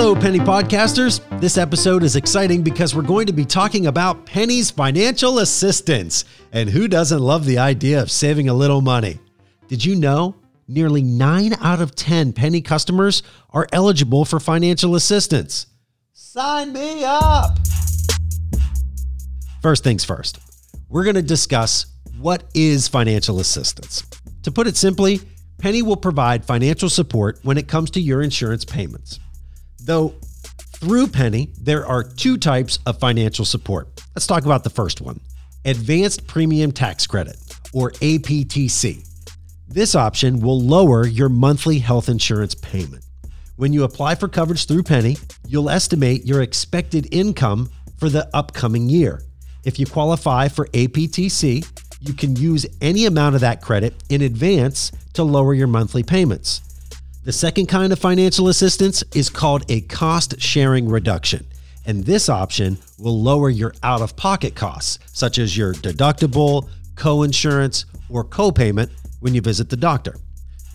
Hello, Pennie Podcasters. This episode is exciting because we're going to be talking about Pennie's financial assistance. And who doesn't love the idea of saving a little money? Did you know nearly 9 out of 10 Pennie customers are eligible for financial assistance? Sign me up! First things first, we're going to discuss what is financial assistance. To put it simply, Pennie will provide financial support when it comes to your insurance payments. Though through Pennie, there are two types of financial support. Let's talk about the first one Advanced Premium Tax Credit, or APTC. This option will lower your monthly health insurance payment. When you apply for coverage through Pennie, you'll estimate your expected income for the upcoming year. If you qualify for APTC, you can use any amount of that credit in advance to lower your monthly payments. The second kind of financial assistance is called a cost sharing reduction. And this option will lower your out of pocket costs, such as your deductible, co insurance, or co payment when you visit the doctor.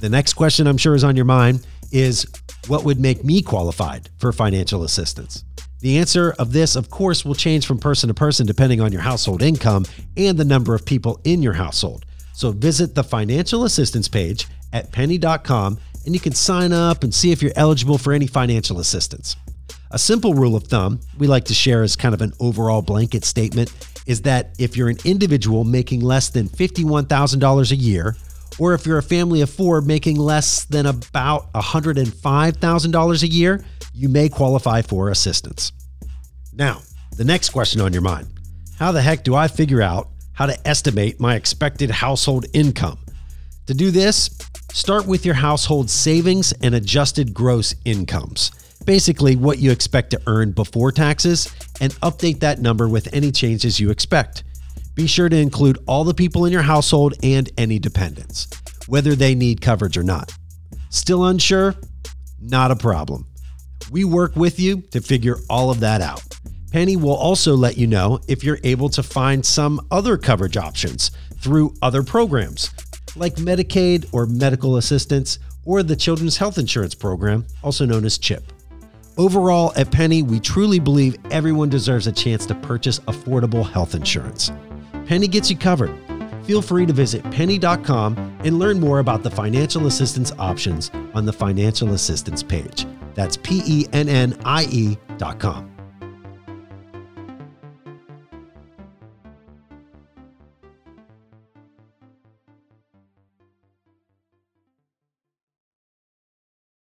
The next question I'm sure is on your mind is what would make me qualified for financial assistance? The answer of this, of course, will change from person to person depending on your household income and the number of people in your household. So visit the financial assistance page at pennie.com and you can sign up and see if you're eligible for any financial assistance. A simple rule of thumb we like to share as kind of an overall blanket statement is that if you're an individual making less than $51,000 a year, or if you're a family of four making less than about $105,000 a year, you may qualify for assistance. Now, the next question on your mind How the heck do I figure out how to estimate my expected household income? To do this, start with your household savings and adjusted gross incomes. Basically, what you expect to earn before taxes, and update that number with any changes you expect. Be sure to include all the people in your household and any dependents, whether they need coverage or not. Still unsure? Not a problem. We work with you to figure all of that out. Pennie will also let you know if you're able to find some other coverage options through other programs like Medicaid or medical assistance or the Children's Health Insurance Program, also known as CHIP. Overall, at Pennie, we truly believe everyone deserves a chance to purchase affordable health insurance. Pennie gets you covered. Feel free to visit pennie.com and learn more about the financial assistance options on the financial assistance page. That's P E N N I E.com.